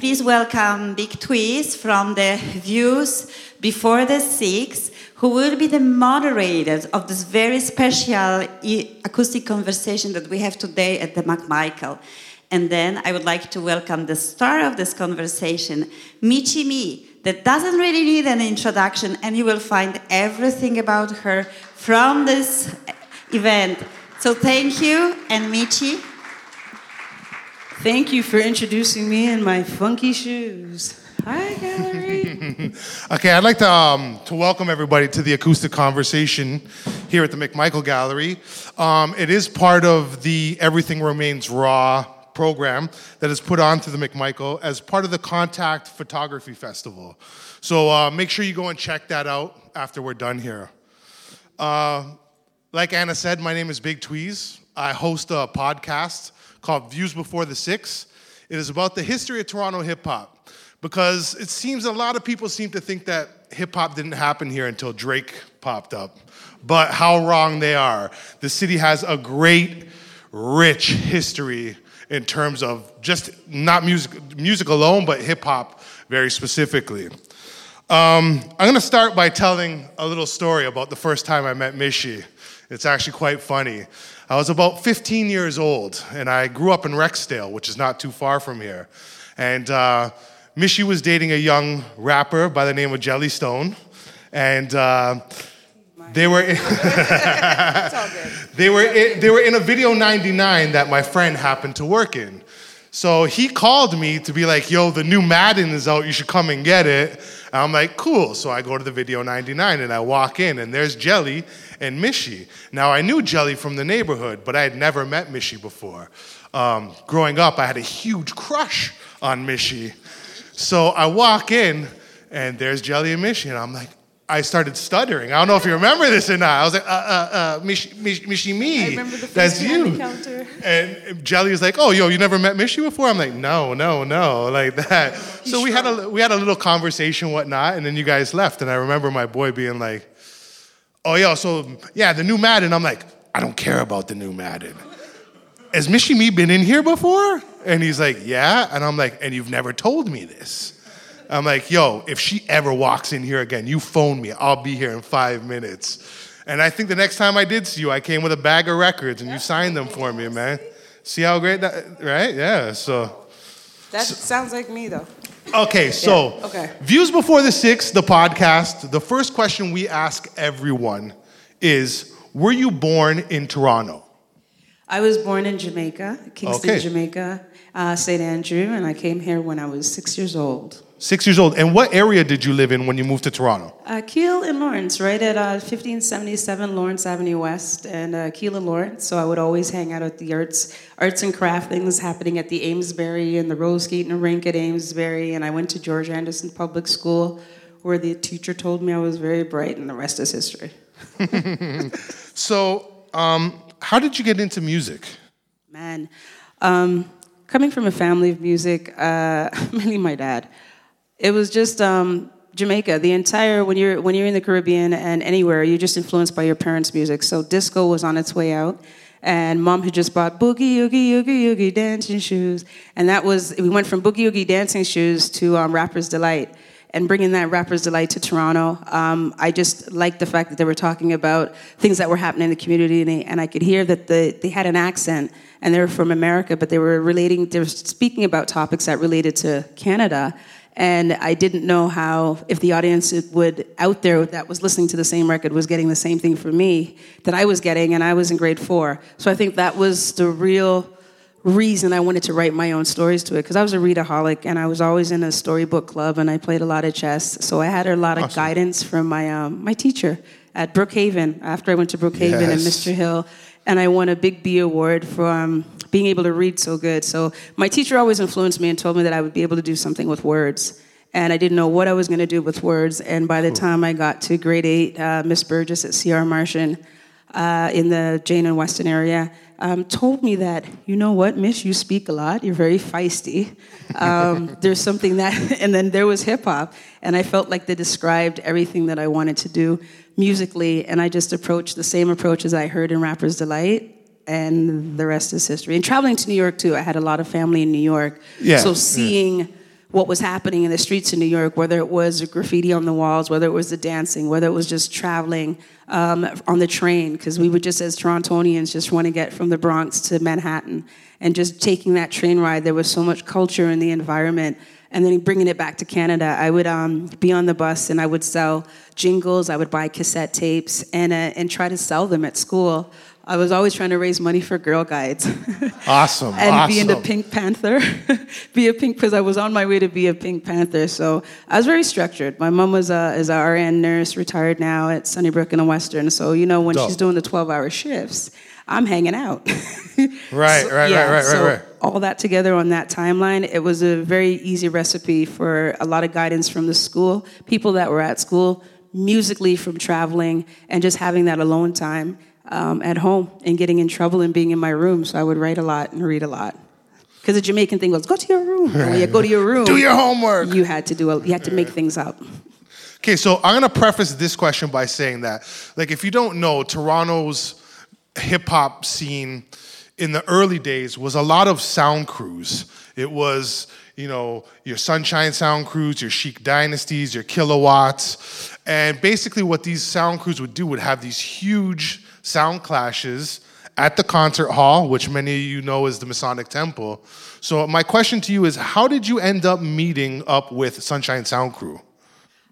please welcome Big Tweez from the Views Before the Six, who will be the moderators of this very special acoustic conversation that we have today at the McMichael. And then I would like to welcome the star of this conversation, Michie Mee, that doesn't really need an introduction, and you will find everything about her from this event. So thank you, and Michie. Thank you for introducing me in my funky shoes. Hi, gallery. okay, I'd like to, um, to welcome everybody to the acoustic conversation here at the McMichael Gallery. Um, it is part of the Everything Remains Raw program that is put on to the McMichael as part of the Contact Photography Festival. So uh, make sure you go and check that out after we're done here. Uh, like Anna said, my name is Big Tweez. I host a podcast called Views Before the Six. It is about the history of Toronto hip hop because it seems a lot of people seem to think that hip hop didn't happen here until Drake popped up. But how wrong they are. The city has a great, rich history in terms of just not music, music alone, but hip hop very specifically. Um, I'm gonna start by telling a little story about the first time I met Michie. It's actually quite funny. I was about 15 years old, and I grew up in Rexdale, which is not too far from here. And uh, Michie was dating a young rapper by the name of Jellystone, and uh, they were in they were in, they were in a video 99 that my friend happened to work in. So he called me to be like, "Yo, the new Madden is out. You should come and get it." And I'm like, "Cool." So I go to the video 99 and I walk in, and there's Jelly and Michie. Now I knew Jelly from the neighborhood, but I had never met Michie before. Um, growing up, I had a huge crush on Michie. So I walk in, and there's Jelly and Michie, and I'm like, I started stuttering. I don't know if you remember this or not. I was like, uh, uh, uh, Michie Mee. I remember the That's you. And Jelly is like, oh, yo, you never met Michie before? I'm like, no, no, no, like that. So we had a we had a little conversation, whatnot, and then you guys left. And I remember my boy being like, oh, yo, so yeah, the new Madden. I'm like, I don't care about the new Madden. Has Michie Mee been in here before? And he's like, Yeah. And I'm like, And you've never told me this. I'm like, Yo, if she ever walks in here again, you phone me. I'll be here in five minutes. And I think the next time I did see you, I came with a bag of records and you signed them for me, man. See how great that, right? Yeah, so. That so, sounds like me, though. Okay, so yeah, okay. Views Before the Six, the podcast, the first question we ask everyone is Were you born in Toronto? I was born in Jamaica, Kingston, okay. Jamaica, uh, St. Andrew, and I came here when I was six years old. Six years old. And what area did you live in when you moved to Toronto? Uh, Keele and Lawrence, right at uh, 1577 Lawrence Avenue West, and uh, Keele and Lawrence. So I would always hang out at the arts, arts and craft things happening at the Amesbury and the Rose Skating rink at Amesbury. And I went to George Anderson Public School, where the teacher told me I was very bright, and the rest is history. so, um, how did you get into music? Man, um, coming from a family of music, uh, mainly my dad, it was just um, Jamaica. The entire when you're when you're in the Caribbean and anywhere, you're just influenced by your parents' music. So disco was on its way out, and mom had just bought boogie oogie oogie oogie dancing shoes, and that was we went from boogie oogie dancing shoes to um, Rapper's Delight and bringing that rapper's delight to Toronto. Um, I just liked the fact that they were talking about things that were happening in the community, and, they, and I could hear that the, they had an accent and they were from America, but they were relating, they were speaking about topics that related to Canada. And I didn't know how, if the audience would out there that was listening to the same record was getting the same thing for me that I was getting, and I was in grade four. So I think that was the real reason I wanted to write my own stories to it because I was a readaholic and I was always in a storybook club and I played a lot of chess. So I had a lot of awesome. guidance from my um, my teacher at Brookhaven after I went to Brookhaven yes. and Mr. Hill, and I won a Big B award for um, being able to read so good. So my teacher always influenced me and told me that I would be able to do something with words. And I didn't know what I was going to do with words. And by the cool. time I got to grade eight, uh, Miss Burgess at CR Marchant uh, in the Jane and Weston area um, told me that, you know what, Miss, you speak a lot, you're very feisty. Um, there's something that, and then there was hip hop, and I felt like they described everything that I wanted to do musically, and I just approached the same approach as I heard in Rapper's Delight. And the rest is history. And traveling to New York too, I had a lot of family in New York. Yeah, so seeing yeah. What was happening in the streets of New York, whether it was graffiti on the walls, whether it was the dancing, whether it was just traveling um, on the train, because we would just, as Torontonians, just want to get from the Bronx to Manhattan. And just taking that train ride, there was so much culture in the environment. And then bringing it back to Canada, I would um, be on the bus and I would sell jingles, I would buy cassette tapes, and, uh, and try to sell them at school. I was always trying to raise money for Girl Guides. Awesome. and awesome. being a Pink Panther, be a Pink because I was on my way to be a Pink Panther. So I was very structured. My mom was a is a RN nurse, retired now at Sunnybrook in the Western. So you know when Dope. she's doing the twelve hour shifts, I'm hanging out. Right, So, right, yeah, right, right, so right, right. All that together on that timeline, it was a very easy recipe for a lot of guidance from the school, people that were at school, musically from traveling, and just having that alone time um, at home and getting in trouble and being in my room. So I would write a lot and read a lot. Because the Jamaican thing was, go to your room. When you go to your room, Do your homework. you had to do a, you had to make things up. Okay, so I'm gonna preface this question by saying that, like, if you don't know, Toronto's hip hop scene in the early days was a lot of sound crews. It was, you know, your Sunshine Sound Crews, your Chic Dynasties, your Kilowatts, and basically what these sound crews would do would have these huge sound clashes at the concert hall, which many of you know is the Masonic Temple. So my question to you is, how did you end up meeting up with Sunshine Sound Crew?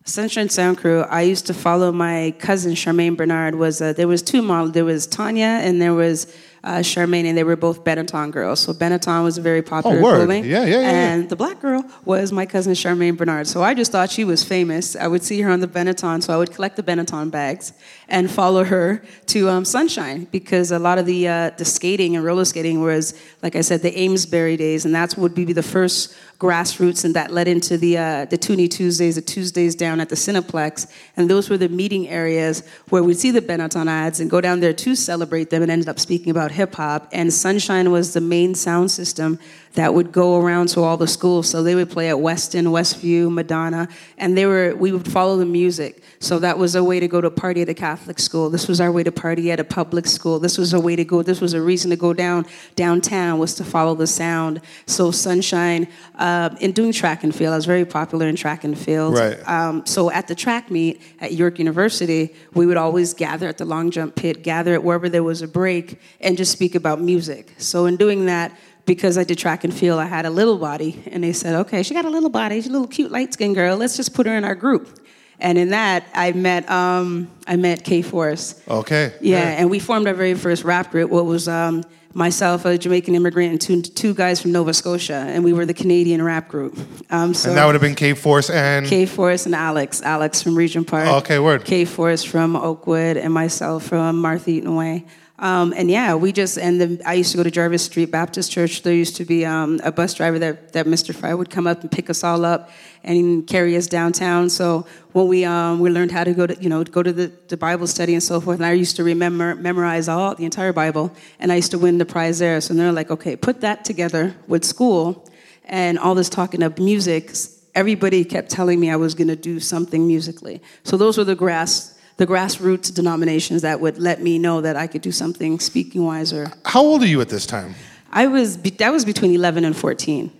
Sunshine Sound Crew. I used to follow my cousin Charmaine Bernard. Was uh, there was two models. There was Tanya and there was uh, Charmaine, and they were both Benetton girls. So Benetton was a very popular Oh, word. clothing. Yeah, yeah, yeah, yeah. And the black girl was my cousin Charmaine Bernard. So I just thought she was famous. I would see her on the Benetton, so I would collect the Benetton bags and follow her to um, Sunshine because a lot of the uh, the skating and roller skating was, like I said, the Amesbury days, and that would be the first grassroots, and that led into the uh, the Toonie Tuesdays, the Tuesdays down at the Cineplex, and those were the meeting areas where we'd see the Benetton ads and go down there to celebrate them, and ended up speaking about hip hop. And Sunshine was the main sound system that would go around to all the schools. So they would play at Weston, Westview, Madonna, and they were we would follow the music. So that was a way to go to party at a Catholic school. This was our way to party at a public school. This was a way to go. This was a reason to go down downtown was to follow the sound. So Sunshine, uh, in doing track and field, I was very popular in track and field. Right. Um, so at the track meet at York University, we would always gather at the long jump pit, gather at wherever there was a break, and just speak about music. So in doing that, because I did track and field, I had a little body, and they said, "Okay, she got a little body. She's a little cute light skinned girl. Let's just put her in our group." And in that, I met um, I met K Force. Okay. Yeah, and we formed our very first rap group. What was um, myself, a Jamaican immigrant, and two, two guys from Nova Scotia, and we were the Canadian rap group. Um, so And that would have been K Force and K Force and Alex, Alex from Regent Park. Okay, word. K Force from Oakwood, and myself from Martha Eaton Way. Um, and yeah, we just and the, I used to go to Jarvis Street Baptist Church. There used to be um, a bus driver that that Mr. Fry would come up and pick us all up and carry us downtown. So when we um, we learned how to go to you know go to the, the Bible study and so forth, and I used to remember memorize all the entire Bible, and I used to win the prize there. So they're like, okay, put that together with school and all this talking of music. Everybody kept telling me I was going to do something musically. So those were the grass the grassroots denominations that would let me know that I could do something speaking wise or how old are you at this time? I was be- that was between 11 and 14.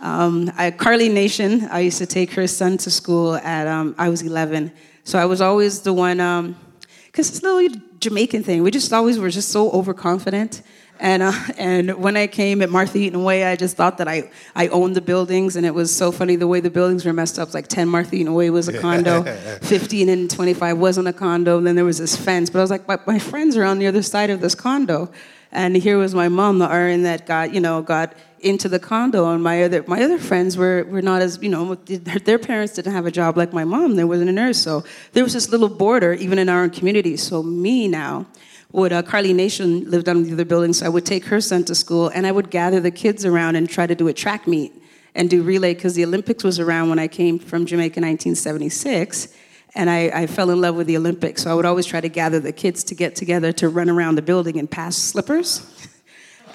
Um, I, Carly Nation, I used to take her son to school at um, I was 11, so I was always the one because it's a little Jamaican thing. We just always were just so overconfident. And, uh, and when I came at Martha Eaton Way, I just thought that I, I owned the buildings, and it was so funny the way the buildings were messed up. Like 10 Martha Eaton Way was a condo, 15 and 25 wasn't a condo, and then there was this fence. But I was like, but my friends are on the other side of this condo. And here was my mom, the RN that got, you know, got into the condo, and my other my other friends were were not as, you know, their parents didn't have a job like my mom. There wasn't a nurse, so there was this little border even in our own community. So me now would uh, Carly Nation lived on the other building, so I would take her son to school, and I would gather the kids around and try to do a track meet and do relay because the Olympics was around when I came from Jamaica in 1976, and I, I, fell in love with the Olympics. So I would always try to gather the kids to get together to run around the building and pass slippers.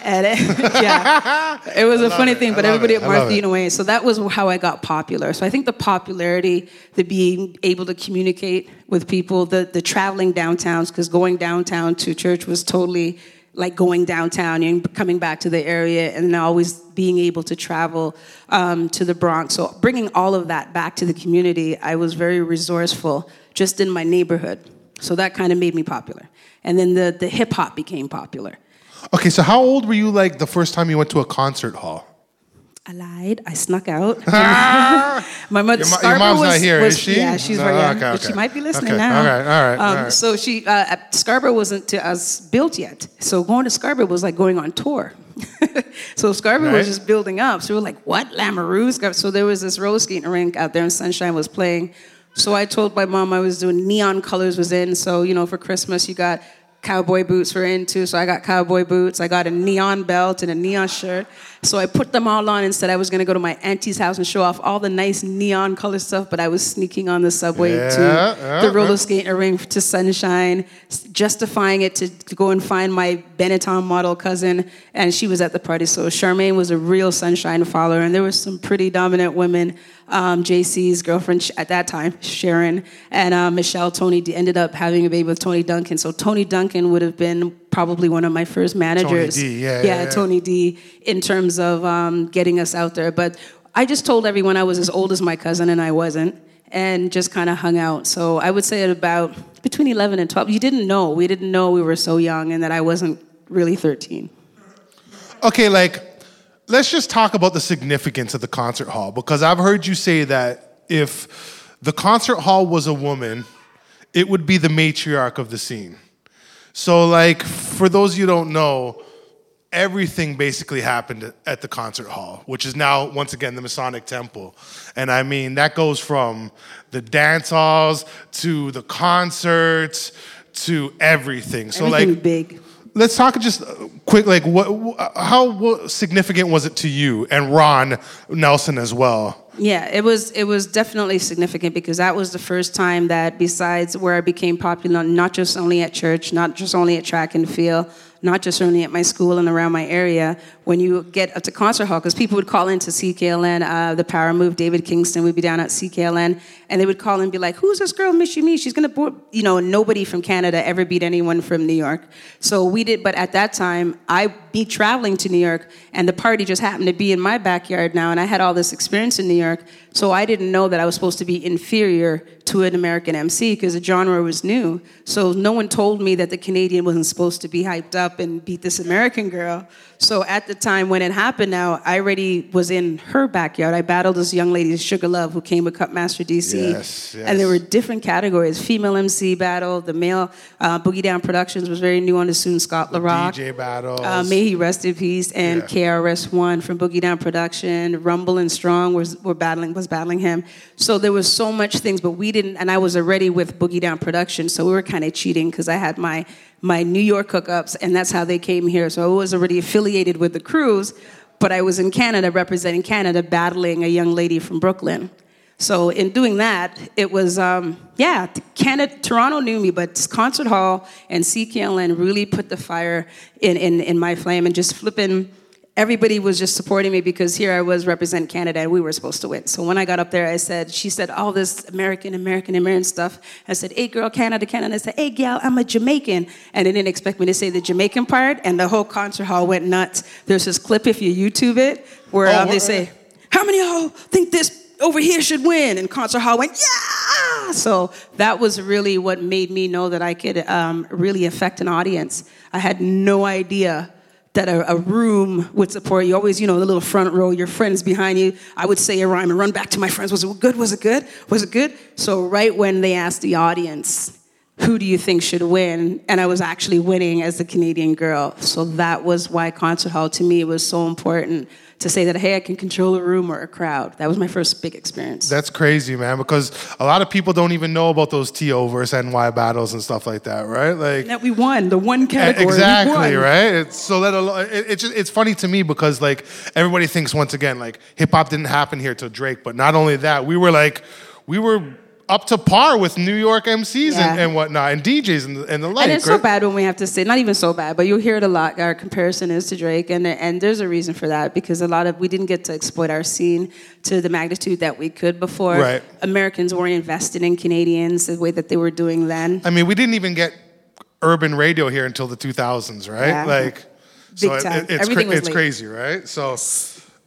And it, yeah, it was a funny it. thing, but everybody it. at I Martha. Way. So that was how I got popular. So I think the popularity, the being able to communicate with people, the the traveling downtowns, because going downtown to church was totally like going downtown and coming back to the area and always being able to travel um, to the Bronx. So bringing all of that back to the community, I was very resourceful just in my neighborhood. So that kind of made me popular. And then the, the hip hop became popular. Okay, so how old were you like the first time you went to a concert hall? I lied. I snuck out. my mother. Your, mo- your mom's was, not here, was- is she? Yeah, she's No, right. Yeah, okay, but she might be listening Okay, now. all right, all right, Um, all right. So she, uh, Scarborough wasn't to us built yet. So going to Scarborough was like going on tour. so Scarborough Right. was just building up. So we were like, what? Lamoureux? So there was this roller skating rink out there, and Sunshine was playing. So I told my mom I was doing neon colors was in. So you know, for Christmas you got cowboy boots were into. So I got cowboy boots. I got a neon belt and a neon shirt. So I put them all on and said I was going to go to my auntie's house and show off all the nice neon color stuff. But I was sneaking on the subway Yeah, to yeah, the roller skating rink to Sunshine, justifying it to, to go and find my Benetton model cousin, and she was at the party. So Charmaine was a real Sunshine follower, and there were some pretty dominant women. Um, JC's girlfriend at that time, Sharon, and uh, Michelle Tony ended up having a baby with Tony Duncan. So Tony Duncan would have been probably one of my first managers. D, yeah, yeah, yeah. Tony D. In terms of um, getting us out there, but I just told everyone I was as old as my cousin, and I wasn't and just kind of hung out. So I would say at about between 11 and 12. You didn't know. We didn't know we were so young and that I wasn't really 13. Okay, like, let's just talk about the significance of the concert hall because I've heard you say that if the concert hall was a woman, it would be the matriarch of the scene. So, like, for those you don't know, everything basically happened at the concert hall, which is now, once again, the Masonic Temple. And I mean, that goes from the dance halls to the concerts to everything. So, Everything like, big. Let's talk just uh, quick. Like, what, how what significant was it to you and Ron Nelson as well? Yeah, it was it was definitely significant because that was the first time that besides where I became popular, not just only at church, not just only at track and field, not just only at my school and around my area. When you get up to concert hall, because people would call into CKLN, uh, the Power Move, David Kingston would be down at CKLN, and they would call and be like, "Who's this girl, Michie Mee? She's gonna," board. you know, nobody from Canada ever beat anyone from New York. So we did, but at that time, I be traveling to New York, and the party just happened to be in my backyard now, and I had all this experience in New York, so I didn't know that I was supposed to be inferior to an American MC because the genre was new. So no one told me that the Canadian wasn't supposed to be hyped up and beat this American girl. So at the time when it happened, now I already was in her backyard. I battled this young lady, Sugar Love, who came with Cutmaster DC, Yes, and there were different categories. Female MC battle, the male uh, Boogie Down Productions was very new on the soon. Scott La Rock, DJ battle, uh, may he rest in peace, and Yeah. KRS One from Boogie Down Production, Rumble and Strong was were battling was battling him. So there was so much things, but we didn't. And I was already with Boogie Down Production, so we were kind of cheating because I had my my New York hookups, and that's how they came here. So I was already affiliated with the crews, but I was in Canada representing Canada, battling a young lady from Brooklyn. So in doing that, it was um, yeah, Canada, Toronto knew me, but Concert Hall and CKLN really put the fire in, in in my flame and just flipping. Everybody was just supporting me because here I was representing Canada and we were supposed to win. So when I got up there, I said, she said all this American, American, American stuff. I said, hey girl, Canada, Canada. I said, hey gal, I'm a Jamaican. And they didn't expect me to say the Jamaican part and the whole concert hall went nuts. There's this clip if you YouTube it where Oh, um, they say, how many of y'all think this over here should win? And concert hall went, yeah! So that was really what made me know that I could um, really affect an audience. I had no idea that a, a room would support you. Always, you know, the little front row, your friends behind you. I would say a rhyme and run back to my friends. Was it good? Was it good? Was it good? So right when they asked the audience, who do you think should win? And I was actually winning as the Canadian girl. So that was why concert hall to me was so important to say that, hey, I can control a room or a crowd. That was my first big experience. That's crazy, man, because a lot of people don't even know about those TO versus NY battles and stuff like that, right? Like, that we won the one category. exactly, right? It's so let alone it, it's just, it's funny to me because like everybody thinks once again like hip hop didn't happen here till Drake, but not only that, we were like we were up to par with New York MCs and, Yeah. and whatnot and DJs and, the- and the like. And it's so bad when we have to say, not even so bad, but you'll hear it a lot. Our comparison is to Drake, and and there's a reason for that because a lot of we didn't get to exploit our scene to the magnitude that we could before. Right. Americans weren't invested in Canadians the way that they were doing then. I mean, we didn't even get urban radio here until the 2000s, right? Yeah. Like, so Big it- time. it's, Everything was it's late. crazy, right? So,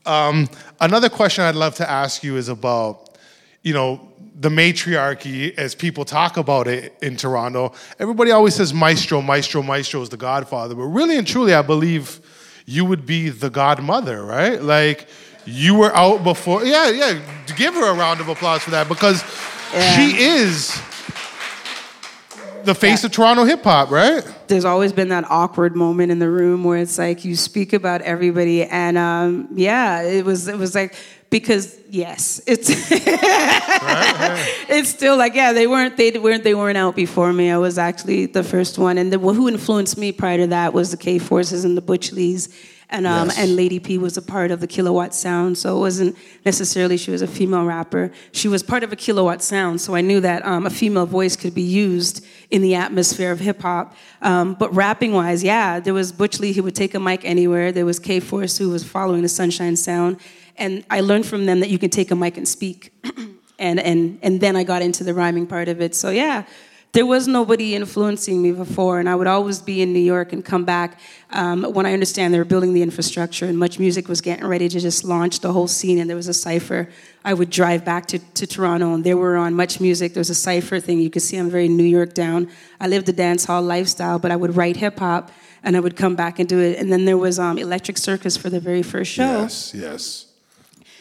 um, another question I'd love to ask you is about, you know, the matriarchy as people talk about it in Toronto. Everybody always says maestro, maestro, maestro is the godfather, but really and truly, I believe you would be the godmother, right? Like, you were out before. Yeah, yeah. Give her a round of applause for that because Yeah. she is the face of Toronto hip hop, right? there's always been that awkward moment in the room where it's like you speak about everybody and um, yeah it was it was like because yes it's it's still like yeah they weren't they weren't they weren't out before me. I was actually the first one. And the, who influenced me prior to that was the k forces and the butch lees and um, Yes. and Lady P was a part of the Kilowatt Sound, so it wasn't necessarily she was a female rapper. She was part of a Kilowatt Sound, so I knew that um, a female voice could be used in the atmosphere of hip hop. Um, but rapping wise, yeah, there was Butch Lee who would take a mic anywhere. There was K Force who was following the Sunshine Sound, and I learned from them that you can take a mic and speak. and and and then I got into the rhyming part of it. So yeah, there was nobody influencing me before, and I would always be in New York and come back um, when I understand they were building the infrastructure and Much Music was getting ready to just launch the whole scene, and there was a cipher. I would drive back to, to Toronto, and they were on Much Music. There was a cipher thing. You could see I'm very New York down. I lived the dance hall lifestyle, but I would write hip hop. And I would come back and do it. And then there was um, Electric Circus for the very first show Yes, yes.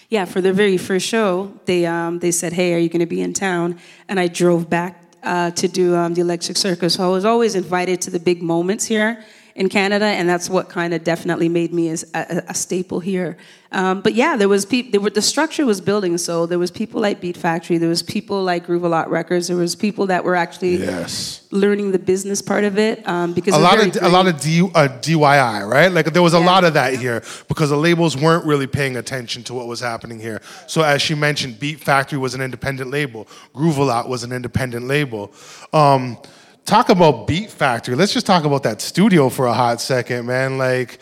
yeah, for the very first show, they um, they said, "Hey, are you going to be in town?" And I drove back uh, to do um, the Electric Circus. So I was always invited to the big moments here in Canada, and that's what kind of definitely made me as a, a- staple here. Um, but yeah, there was people. The structure was building, so there was people like Beat Factory, there was people like Groove a Lot Records, there was people that were actually Yes. learning the business part of it um, because a lot of a lot of D, uh, DIY, right? Like there was a Yeah. lot of that here because the labels weren't really paying attention to what was happening here. So as she mentioned, Beat Factory was an independent label. Groove a Lot was an independent label. Um, talk about Beat Factory. Let's just talk about that studio for a hot second, man. Like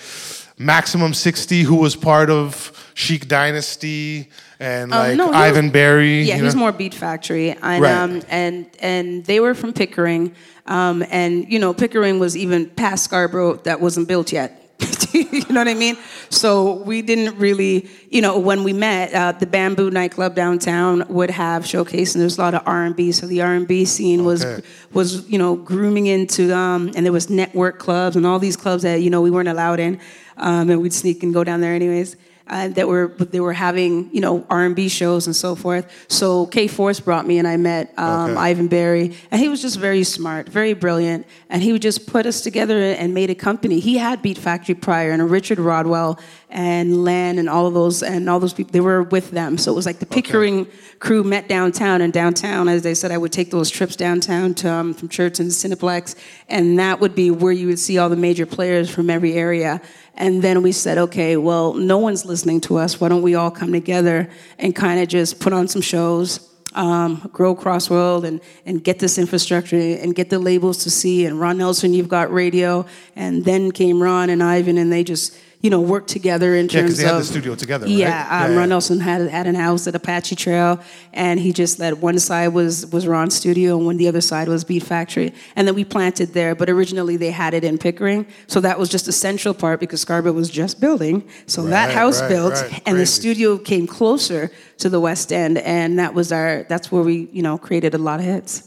Maximum 60, who was part of Chic Dynasty, and like Um, no, Ivan was- Berry. Yeah, he's know? more Beat Factory, and Right. um, and and they were from Pickering, um, and you know Pickering was even past Scarborough that wasn't built yet. you know what I mean? So we didn't really, you know, when we met, uh, the Bamboo nightclub downtown would have showcase, and there's a lot of R and B. So the R and B scene was Okay. was you know grooming into, um, and there was network clubs and all these clubs that you know we weren't allowed in, um, and we'd sneak and go down there anyways uh, that were they were having you know R and B shows and so forth. So K Force brought me and I met um, Okay. Ivan Berry, and he was just very smart, very brilliant, and he would just put us together and made a company. He had Beat Factory prior, and Richard Rodwell and Len and all of those and all those people they were with them. So it was like the Pickering crew met downtown, and downtown, as they said, I would take those trips downtown to um, from Church and Cineplex, and that would be where you would see all the major players from every area. And then we said, okay, well, no one's listening to us. Why don't we all come together and kind of just put on some shows, um, grow Crossworld, and, and get this infrastructure and get the labels to see. And Ron Nelson, you've got radio. And then came Ron and Ivan, and they just, you know, worked together in Yeah, terms because they had the of- studio together, right? Yeah, um, Yeah, Ron. Nelson had had an house at Apache Trail, and he just let one side was was Ron's studio, and when the other side was Beat Factory, and then we planted there. But originally they had it in Pickering, so that was just a central part because Scarborough was just building. So that house right, built, right. and the studio came closer to the West End, and that was our that's where we you know created a lot of hits.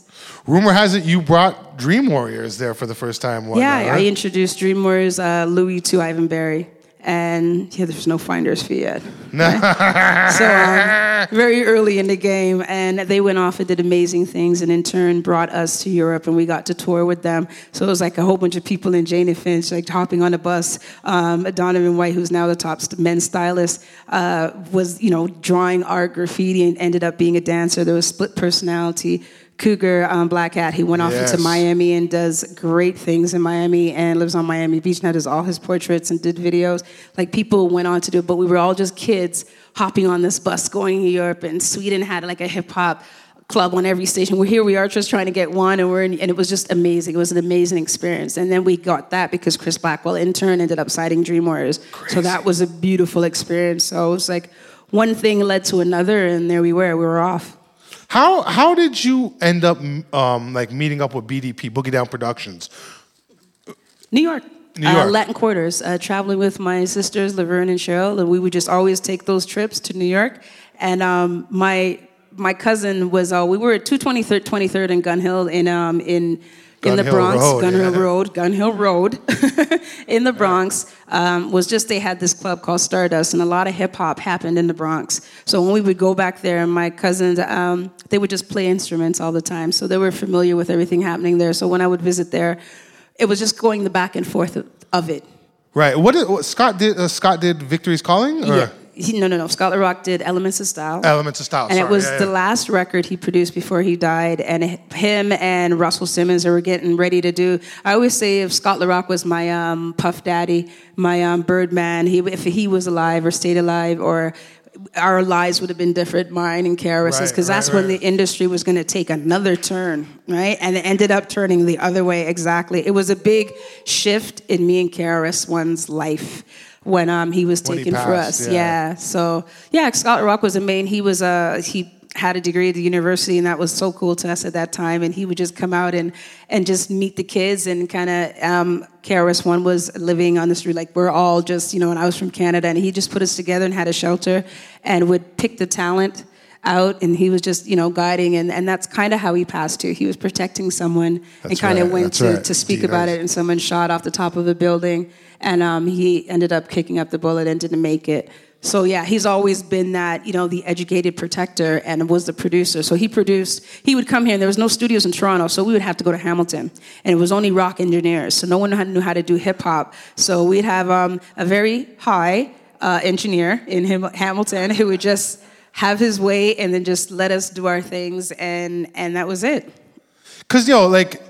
Rumor has it you brought Dream Warriors there for the first time. One Yeah, night, I introduced Dream Warriors uh, Louis to Ivan Berry, and yeah, there's no finder's fee yet. so um, very early in the game, and they went off and did amazing things, and in turn brought us to Europe, and we got to tour with them. So it was like a whole bunch of people in Jane and Finch, like hopping on a bus. Um, Donovan White, who's now the top men's stylist, uh, was you know drawing art, graffiti, and ended up being a dancer. There was split personality. Cougar um, Black Hat. He went off Yes. into Miami and does great things in Miami and lives on Miami Beach now. Does all his portraits and did videos. Like people went on to do it, but we were all just kids hopping on this bus going to Europe. And Sweden had like a hip hop club on every station. We're here, we are just trying to get one, and we're in, and it was just amazing. It was an amazing experience. And then we got that because Chris Blackwell, intern, ended up citing Dream Warriors. So that was a beautiful experience. So it was like one thing led to another, and there we were. We were off. How how did you end up um, like meeting up with BDP Boogie Down Productions? New York. New York. Uh, Latin quarters. Uh, traveling with my sisters, Laverne and Cheryl, and we would just always take those trips to New York. And um, my my cousin was. Uh, we were at 223rd, 23rd and Gun Hill in um, in in the Hill Bronx, Road, Gun Hill yeah. Road, Gun Hill Road, in the Bronx. Um, was just they had this club called Stardust, and a lot of hip hop happened in the Bronx. So when we would go back there, my cousins, um, they would just play instruments all the time, so they were familiar with everything happening there. So when I would visit there, it was just going the back and forth of, of it. Right. What did what, Scott did? Uh, Scott did Victory's Calling. Or Yeah. He, no, no, no. Scott Rock did Elements of Style. Elements of Style. and it was yeah, the yeah. last record he produced before he died. And h- him and Russell Simmons were getting ready to do. I always say if Scott La Rock was my um, Puff Daddy, my um, Birdman, he, if he was alive or stayed alive, or our lives would have been different, mine and KRS's, because right, that's when right. the industry was going to take another turn, right? And it ended up turning the other way exactly. It was a big shift in me and KRS One's life when um, he was When he taken for us. yeah. yeah. So yeah, Scott Rock was a main. He was uh, he had a degree at the university, and that was so cool to us at that time. And he would just come out and and just meet the kids and kind of. Um, KRS One was living on the street like we're all just you know. And I was from Canada, and he just put us together and had a shelter, and would pick the talent out and he was just you know guiding and, and that's kind of how he passed too. He was protecting someone and kind of right, went to, right. to speak about it and someone shot off the top of a building and um, he ended up kicking up the bullet and didn't make it. So yeah he's always been that you know the educated protector and was the producer. So he produced he would come here and there was no studios in toronto so we would have to go to hamilton and it was only rock engineers. So no one knew how to do hip hop. So we'd have um, a very high uh, engineer in Ham- hamilton who would just have his way and then just let us do our things and and that was it Because, yo, like,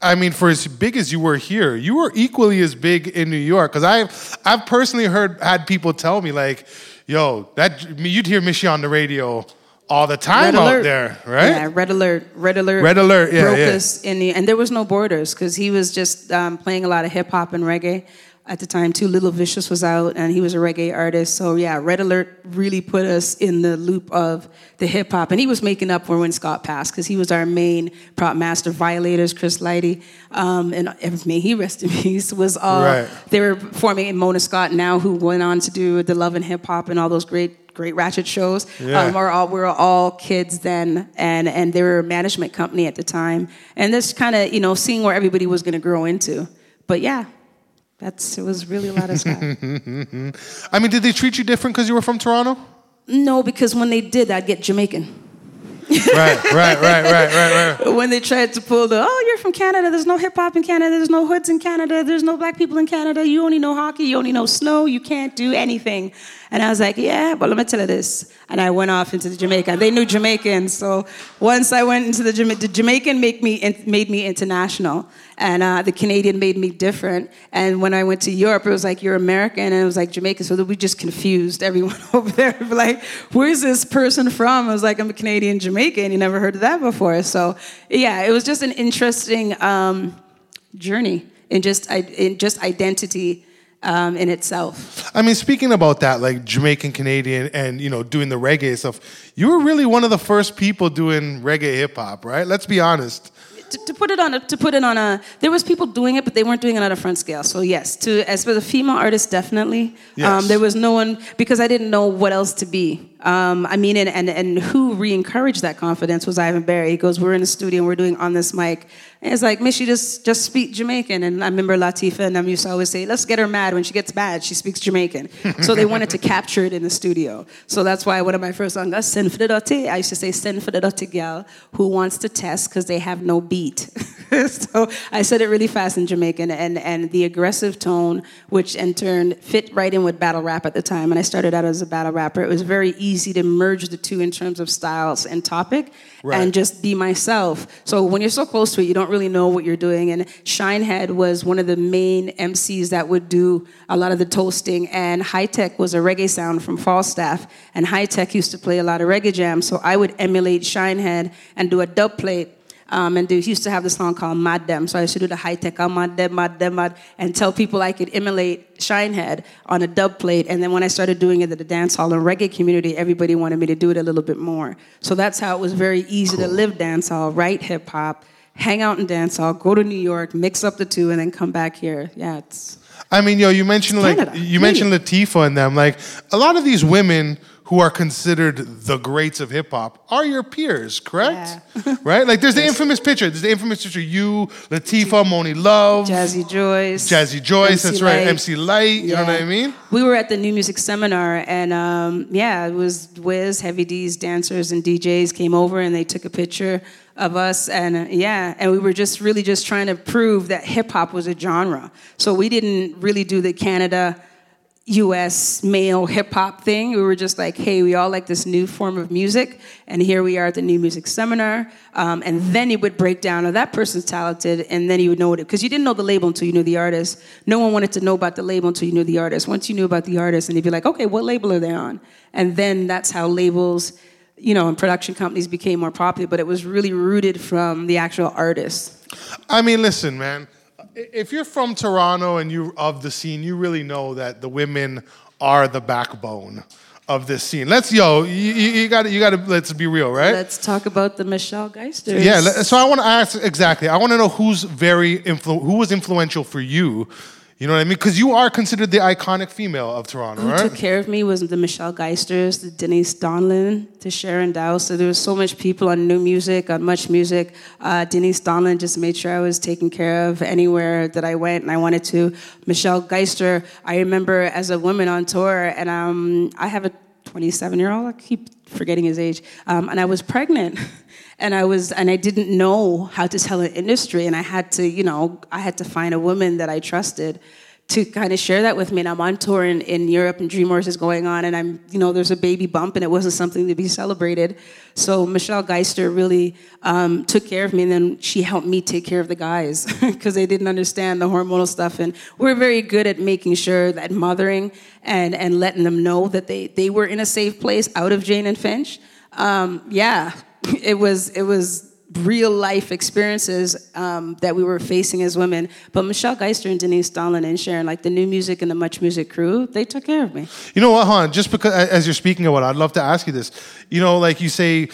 I mean, for as big as you were here, you were equally as big in New York. Because I've, I've personally heard, had people tell me, like, yo, that you'd hear Michie on the radio all the time out there, right? Yeah, red alert, red alert. Red Alert, yeah, broke yeah. us in the, and there was no borders because he was just um, playing a lot of hip hop and reggae at the time too. Little Vicious was out, and he was a reggae artist. So yeah, Red Alert really put us in the loop of the hip hop, and he was making up for when Scott passed because he was our main prop master. Violators, Chris Lighty, um, and may he rest in peace. Was all Right. they were forming Mona Scott now, who went on to do the Love and Hip Hop and all those great great ratchet shows. Yeah. Um, we're all we were all kids then, and and they were a management company at the time, and this kind of you know seeing where everybody was going to grow into. But yeah, that's it was really a lot of stuff. I mean, did they treat you different because you were from Toronto? no, because when they did, I'd get Jamaican. right, right, right, right, right, right. when they tried to pull the oh you're from Canada. There's no hip hop in Canada. There's no hoods in Canada. There's no black people in Canada. You only know hockey. You only know snow. You can't do anything. And I was like yeah but let me tell you this. And I went off into the Jamaica. They knew Jamaican so once I went into the Jama- the Jamaican make me made me international and uh, the Canadian made me different. And when I went to Europe it was like you're American. And it was like Jamaican. So we just confused everyone over there. Like where's this person from? I was like I'm a Canadian Jamaican. You never heard of that before. So yeah it was just an interesting um, journey in just in just identity um, in itself. I mean, speaking about that, like Jamaican Canadian and, you know, doing the reggae stuff, you were really one of the first people doing reggae hip hop, right? Let's be honest. To, to put it on a, to put it on a there was people doing it but they weren't doing it on a front scale. So yes to as for the female artist definitely. Yes. um, there was no one because i didn't know what else to be um, i mean and, and, and who re-encouraged that confidence was ivan berry he goes we're in the studio and we're doing on this mic. And it's like miss you just just speak jamaican. And i remember latifah and i used to always say let's get her mad when she gets bad. She speaks jamaican. So they wanted to capture it in the studio. So that's why one of my first songs send for the dirty i used to say send for the dirty gal who wants to test because they have no beat. So i said it really fast in jamaican and, and the aggressive tone which in turn fit right in with battle rap at the time. And i started out as a battle rapper. It was very easy to merge the two in terms of styles and topic Right. and just be myself. So when you're so close to it you don't really know what you're doing. And shinehead was one of the main mcs that would do a lot of the toasting. And high tech was a reggae sound from falstaff. And high tech used to play a lot of reggae jams. So i would emulate shinehead and do a dub plate um, and they used to have this song called Mad Dem. So I used to do the high tech, I'm Mad Dem, Mad Dem, Mad, and tell people I could emulate Shinehead on a dub plate. And then when I started doing it at the dance hall and reggae community, everybody wanted me to do it a little bit more. So that's how it was very easy to live dance hall, write hip hop, hang out in dance hall, go to New York, mix up the two, and then come back here. Yeah, it's I mean, yo, you mentioned like Canada. you mentioned Latifah and them. Like a lot of these women who are considered the greats of hip hop are your peers, correct? right? Like there's the infamous picture. There's the infamous picture. You, Latifah, Monie Love, Jazzy Joyce, Jazzy Joyce. MC that's right. Lyte. MC Lyte. You know what I mean? We were at the new music seminar, and um, yeah, it was Wiz, Heavy D's dancers and DJs came over, and they took a picture of us, and uh, yeah, and we were just really just trying to prove that hip hop was a genre. So we didn't really do the Canada. US male hip hop thing. We were just like, hey, we all like this new form of music, and here we are at the new music seminar. Um, and then you would break down, oh, that person's talented, and then you would know it because you didn't know the label until you knew the artist. No one wanted to know about the label until you knew the artist. Once you knew about the artist, and you'd be like, okay, what label are they on? And then that's how labels, you know, and production companies became more popular. But it was really rooted from the actual artist. I mean, listen, man. If you're from Toronto and you're of the scene, you really know that the women are the backbone of this scene. Let's yo, you got to you got to let's be real, right? Let's talk about the Michelle Geisters. Yeah. So I want to ask exactly. I want to know who's very influ- who was influential for you. You know what I mean? Because you are considered the iconic female of Toronto, Who right? took care of me was the Michelle Geisters, the Denise Donlin, the Sharon Dow. So there was so much people on new music, on much music. Uh, Denise Donlin just made sure I was taken care of anywhere that I went and I wanted to. Michelle Geister, I remember as a woman on tour, and um, I have a 27 year old. I keep forgetting his age, um, and I was pregnant. And I was, and I didn't know how to tell an industry, and I had to, you know, I had to find a woman that I trusted to kind of share that with me. And I'm on tour in, in Europe and DreamWorks is going on and I'm, you know, there's a baby bump and it wasn't something to be celebrated. So Michelle Geister really um, took care of me and then she helped me take care of the guys because they didn't understand the hormonal stuff. And we're very good at making sure that mothering and, and letting them know that they, they were in a safe place out of Jane and Finch. Um, yeah, it was, it was real life experiences um, that we were facing as women. But Michelle Geister and Denise Donlin and Sharon, like the new music and the Much Music crew, they took care of me. You know what, hon? Just because as you're speaking about it, I'd love to ask you this. You know, like you say,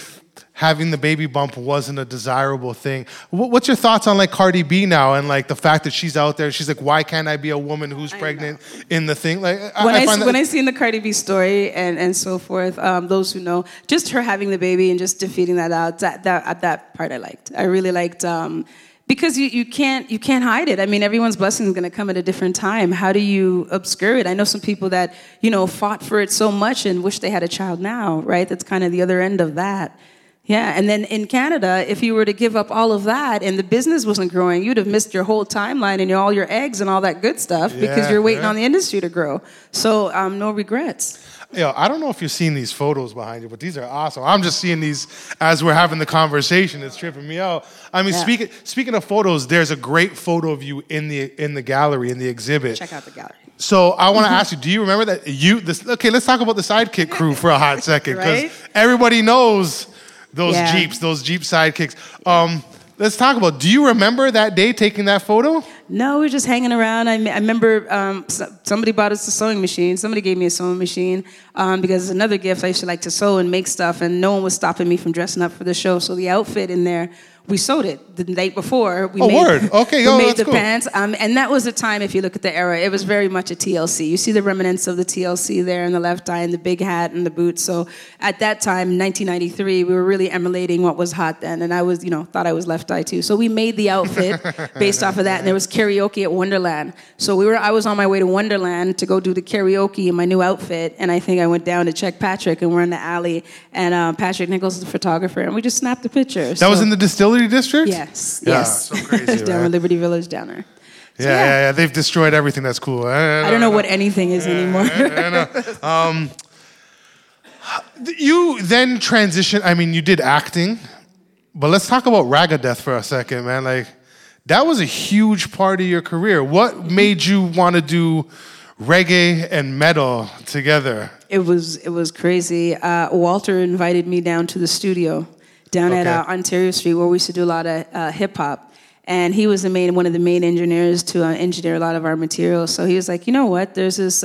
having the baby bump wasn't a desirable thing. What's your thoughts on like Cardi B now and like the fact that she's out there? She's like, why can't I be a woman who's pregnant in the thing? Like, I, when I, find that- when I seen the Cardi B story and, and so forth, um, those who know, just her having the baby and just defeating that out, that, that, at that part I liked. I really liked, um, because you, you can't you can't hide it. I mean, everyone's blessing is going to come at a different time. How do you obscure it? I know some people that you know fought for it so much and wish they had a child now, right? That's kind of the other end of that. Yeah, and then in Canada, if you were to give up all of that and the business wasn't growing, you'd have missed your whole timeline and all your eggs and all that good stuff because you're waiting yeah. on the industry to grow. So um, no regrets. Yo, I don't know if you're seeing these photos behind you, but these are awesome. I'm just seeing these as we're having the conversation. It's tripping me out. I mean, Yeah. speaking speaking of photos, there's a great photo of you in the in the gallery in the exhibit. Check out the gallery. So I want to ask you: Do you remember that you? This, okay, let's talk about the sidekick crew for a hot second because Right? everybody knows those Yeah. jeeps, those jeep sidekicks. Um, let's talk about. Do you remember that day taking that photo? No, we were just hanging around. I, I remember um, so- somebody bought us a sewing machine. Somebody gave me a sewing machine um, because it's another gift. I used to like to sew and make stuff, and no one was stopping me from dressing up for the show. So the outfit in there, we sewed it the night before. We Oh, made, word. Okay, we made the cool. pants, um, and that was a time. If you look at the era, it was very much a TLC. You see the remnants of the TLC there in the left eye, and the big hat and the boots. So at that time, 1993, we were really emulating what was hot then, and I was, you know, thought I was left eye too. So we made the outfit based off of that, and there was karaoke at Wonderland. So we were, I was on my way to Wonderland to go do the karaoke in my new outfit, and I think I went down to check Patrick, and we're in the alley, and uh, Patrick Nichols is the photographer, and we just snapped a picture. That was in the distillery district. Yes, Yeah, yes. so crazy, down right? in Liberty Village down there. Yeah, So, yeah, yeah. They've destroyed everything that's cool. I don't know what anything is anymore. You then transition. I mean, you did acting, but let's talk about Raggadeath for a second, man. Like, that was a huge part of your career. What made you want to do reggae and metal together? It was it was crazy. Uh, Walter invited me down to the studio down at uh, Ontario Street where we used to do a lot of uh, hip hop, and he was the main one of the main engineers to uh, engineer a lot of our materials. So he was like, you know what? There's this.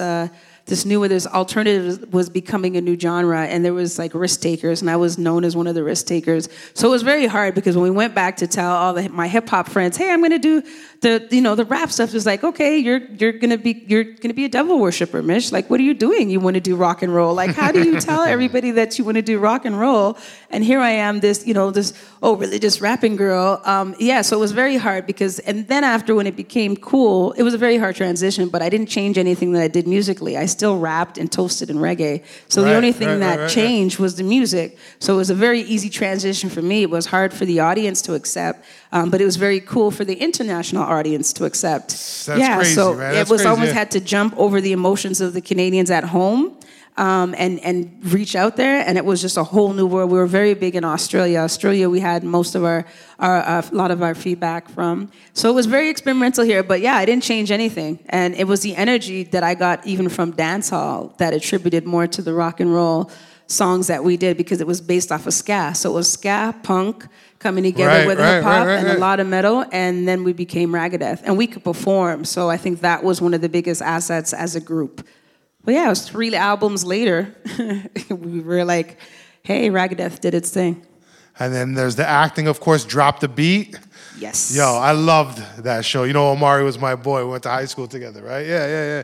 This new this alternative was becoming a new genre and there was like risk takers and I was known as one of the risk takers. So it was very hard because when we went back to tell all the, my hip hop friends, "Hey, I'm going to do the you know the rap stuff." It was like, "Okay, you're you're going to be you're going to be a devil worshiper, Mish. Like what are you doing? You want to do rock and roll? Like how do you tell everybody that you want to do rock and roll?" And here I am this, you know, this oh religious rapping girl. Um, yeah, so it was very hard because and then after when it became cool, it was a very hard transition, but I didn't change anything that I did musically. I still rapped and toasted in reggae. So Right, the only thing right, that right, changed was the music. So it was a very easy transition for me. It was hard for the audience to accept, um, but it was very cool for the international audience to accept. That's yeah, crazy, so it was crazy, almost yeah. had to jump over the emotions of the Canadians at home. Um, and and reach out there, and it was just a whole new world. We were very big in Australia. Australia, we had most of our, our a lot of our feedback from. So it was very experimental here. But yeah, I didn't change anything, and it was the energy that I got even from dance hall that attributed more to the rock and roll songs that we did because it was based off of ska. So it was ska, punk coming together Right, with right, hip hop right, and a lot of metal, and then we became Raggadeath, and we could perform. So I think that was one of the biggest assets as a group. But yeah, it was three albums later, we were like, "Hey, Raggadeath did its thing." And then there's the acting, of course, Drop the Beat. Yes. Yo, I loved that show. You know, Omari was my boy. We went to high school together, right? Yeah, yeah, yeah.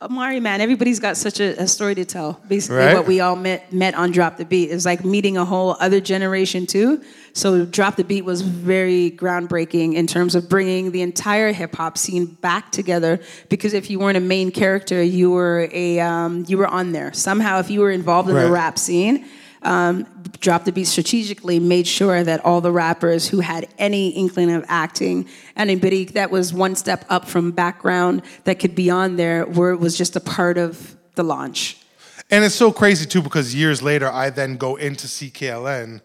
Amari, man, everybody's got such a, a story to tell. Basically, Right. what we all met met on Drop the Beat is like meeting a whole other generation too. So Drop the Beat was very groundbreaking in terms of bringing the entire hip hop scene back together. Because if you weren't a main character, you were a um, you were on there somehow. If you were involved in the rap scene. Um, the Beat strategically made sure that all the rappers who had any inkling of acting, anybody that was one step up from background that could be on there, were was just a part of the launch. And it's so crazy too because years later I then go into CKLN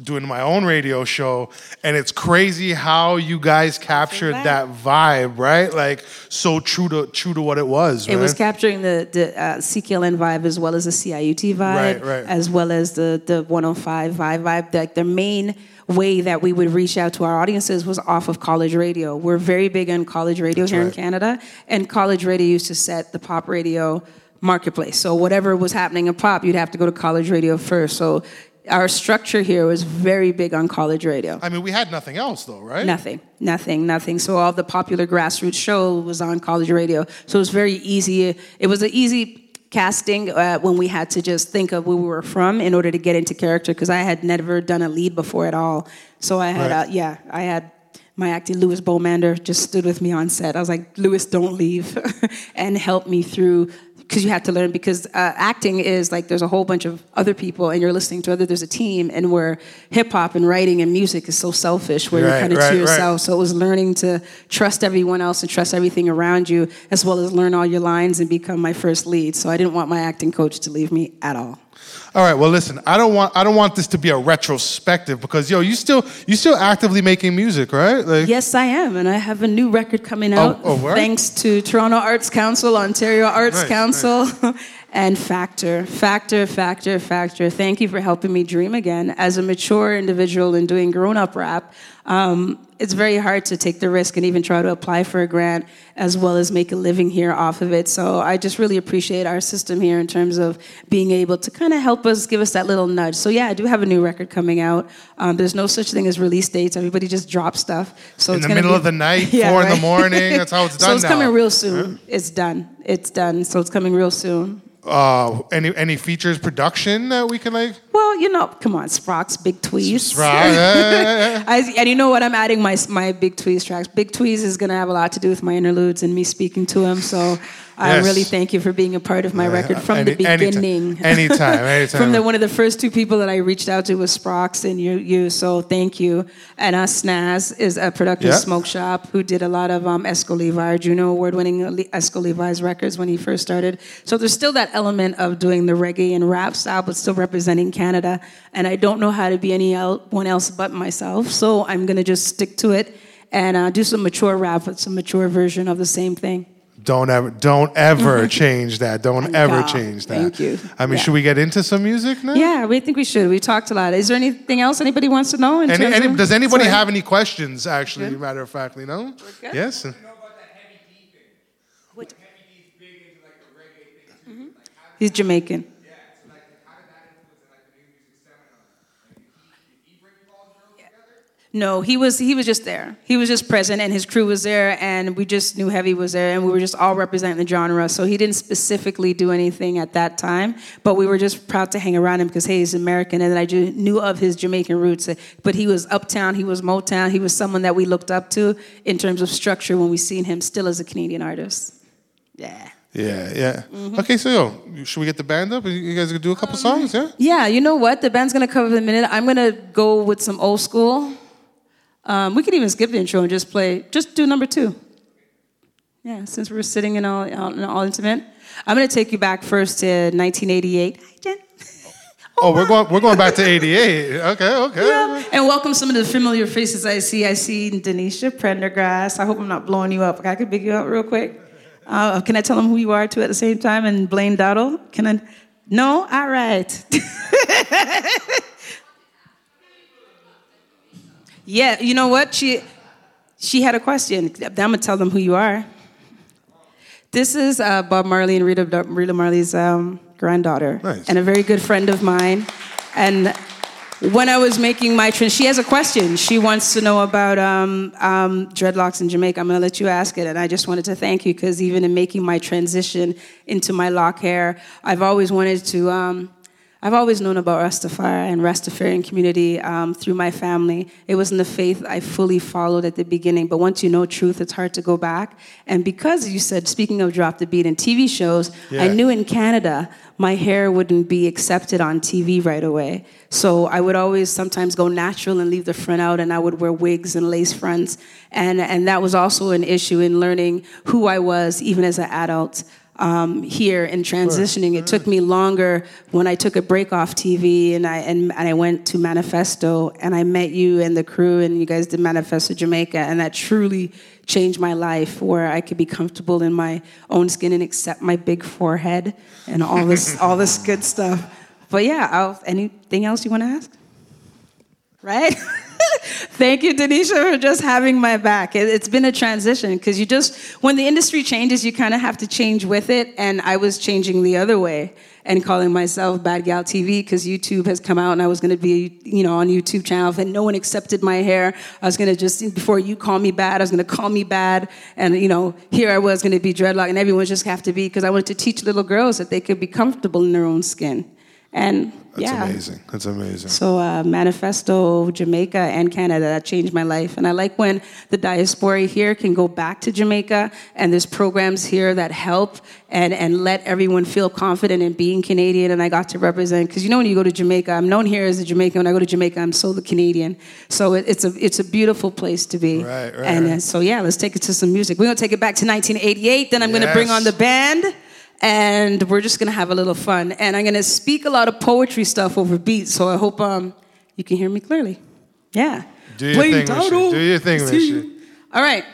doing my own radio show and it's crazy how you guys captured that vibe, right? Like so true to true to what it was, It was capturing the, the uh, CKLN vibe as well as the CIUT vibe, Right, right. as well as the, the 105 vibe vibe. Like the main way that we would reach out to our audiences was off of college radio. We're very big on college radio here in. Canada, and college radio used to set the pop radio marketplace. So whatever was happening in pop, you'd have to go to college radio first. So our structure here was very big on college radio. I mean, we had nothing else though, right? Nothing, nothing, nothing. So all the popular grassroots show was on college radio. So it was very easy. It was an easy casting uh, when we had to just think of where we were from in order to get into character because I had never done a lead before at all. So I had, Right. uh, yeah, I had my acting Louis Bowmander just stood with me on set. I was like, Louis, don't leave, and help me through because you have to learn because uh, acting is like there's a whole bunch of other people and you're listening to other there's a team and where hip hop and writing and music is so selfish where you're kind of right, to right. yourself. So it was learning to trust everyone else and trust everything around you as well as learn all your lines and become my first lead. So I didn't want my acting coach to leave me at all All right, well listen, I don't want I don't want this to be a retrospective because yo, you still you still actively making music, right? Like Yes, I am, and I have a new record coming oh, out oh, word? thanks to Toronto Arts Council, Ontario Arts Nice, Council, and Factor, Factor, Factor, Factor. Thank you for helping me dream again. As a mature individual and doing grown-up rap, um, it's very hard to take the risk and even try to apply for a grant as well as make a living here off of it. So I just really appreciate our system here in terms of being able to kind of help us, give us that little nudge. So yeah, I do have a new record coming out. Um, there's no such thing as release dates. Everybody just drops stuff. So in it's the middle be- of the night, Yeah, four in the morning. That's how it's done so it's now. coming real soon. It's done. It's done. So it's coming real soon. Uh, any any features production that we can like? Well, you know, come on, Sprox, Big. Right, yeah, yeah, yeah. I, and you know what? I'm adding my my Big Tweez tracks. Big Tweez is gonna have a lot to do with my interludes and me speaking to him. So I Yes. really thank you for being a part of my record from Any- the beginning. Anytime, anytime. from the one of the first two people that I reached out to was Sprox and you. You so thank you. And uh, Snaz is a producer Yeah. smoke shop who did a lot of um, Exco Levi, our Juno award-winning Exco Levi's records when he first started. So there's still that element of doing the reggae and rap style, but still representing Canada. And I don't know how to be anyone else but myself. So I'm gonna just stick to it and uh, do some mature rap with some mature version of the same thing. Don't ever, don't ever change that. Don't ever God. change that. Thank you. I mean, Yeah. should we get into some music now? Yeah, we think we should. We talked a lot. Is there anything else anybody wants to know? In Any, terms any, of- does anybody Sorry. have any questions? Actually, matter of fact, you know. Yes. Mm-hmm. He's Jamaican. No, he was he was just there. He was just present, and his crew was there, and we just knew Heavy was there, and we were just all representing the genre. So he didn't specifically do anything at that time, but we were just proud to hang around him because hey, he's American, and I just knew of his Jamaican roots. But he was uptown, he was Motown, he was someone that we looked up to in terms of structure when we seen him still as a Canadian artist. Yeah. Yeah, yeah. Mm-hmm. Okay, so yo, should we get the band up? You guys gonna do a couple um, songs, yeah? Yeah, you know what? The band's gonna cover in a minute. I'm gonna go with some old school. Um, we could even skip the intro and just play, just do number two. Yeah, since we're sitting in all, in all intimate. I'm going to take you back first to 1988. Hi, Jen. Oh, oh we're going we're going back to 88. Okay, okay. Yeah. And welcome some of the familiar faces I see. I see Donisha Prendergast. I hope I'm not blowing you up. I could pick you up real quick. Uh, can I tell them who you are too at the same time? And Blaine Dowdle? Can I? No? All right. Yeah, you know what? She she had a question. I'm gonna tell them who you are. This is uh, Bob Marley and Rita, Rita Marley's um, granddaughter, nice. and a very good friend of mine. And when I was making my transition, she has a question. She wants to know about um, um, dreadlocks in Jamaica. I'm going to let you ask it. And I just wanted to thank you because even in making my transition into my lock hair, I've always wanted to um, I've always known about Rastafari and Rastafarian community um, through my family. It wasn't the faith I fully followed at the beginning, but once you know truth, it's hard to go back. And because you said, speaking of drop the beat and TV shows, yeah. I knew in Canada my hair wouldn't be accepted on TV right away. So I would always sometimes go natural and leave the front out, and I would wear wigs and lace fronts. And, and that was also an issue in learning who I was, even as an adult um, here and transitioning. It took me longer when I took a break off TV and I and, and I went to Manifesto and I met you and the crew and you guys did Manifesto Jamaica and that truly changed my life where I could be comfortable in my own skin and accept my big forehead and all this all this good stuff. But yeah, I'll, anything else you want to ask? Right? Thank you, Donisha, for just having my back. It, has been a transition because you just, when the industry changes, you kind of have to change with it. And I was changing the other way and calling myself Bad Gal TV because YouTube has come out and I was going to be, you know, on YouTube channel. And no one accepted my hair. I was going to just, before you call me bad, I was going to call me bad. And, you know, here I was going to be dreadlock and everyone just have to be because I wanted to teach little girls that they could be comfortable in their own skin. And that's yeah. amazing. That's amazing. So uh, Manifesto, Jamaica, and Canada that changed my life. And I like when the diaspora here can go back to Jamaica, and there's programs here that help and and let everyone feel confident in being Canadian. And I got to represent because you know when you go to Jamaica, I'm known here as a Jamaican. When I go to Jamaica, I'm so the Canadian. So it, it's a it's a beautiful place to be. Right, right. And uh, so yeah, let's take it to some music. We're gonna take it back to 1988. Then I'm yes. gonna bring on the band and we're just gonna have a little fun. And I'm gonna speak a lot of poetry stuff over beats, so I hope um, you can hear me clearly. Yeah. Do your thing, Do your thing. All right.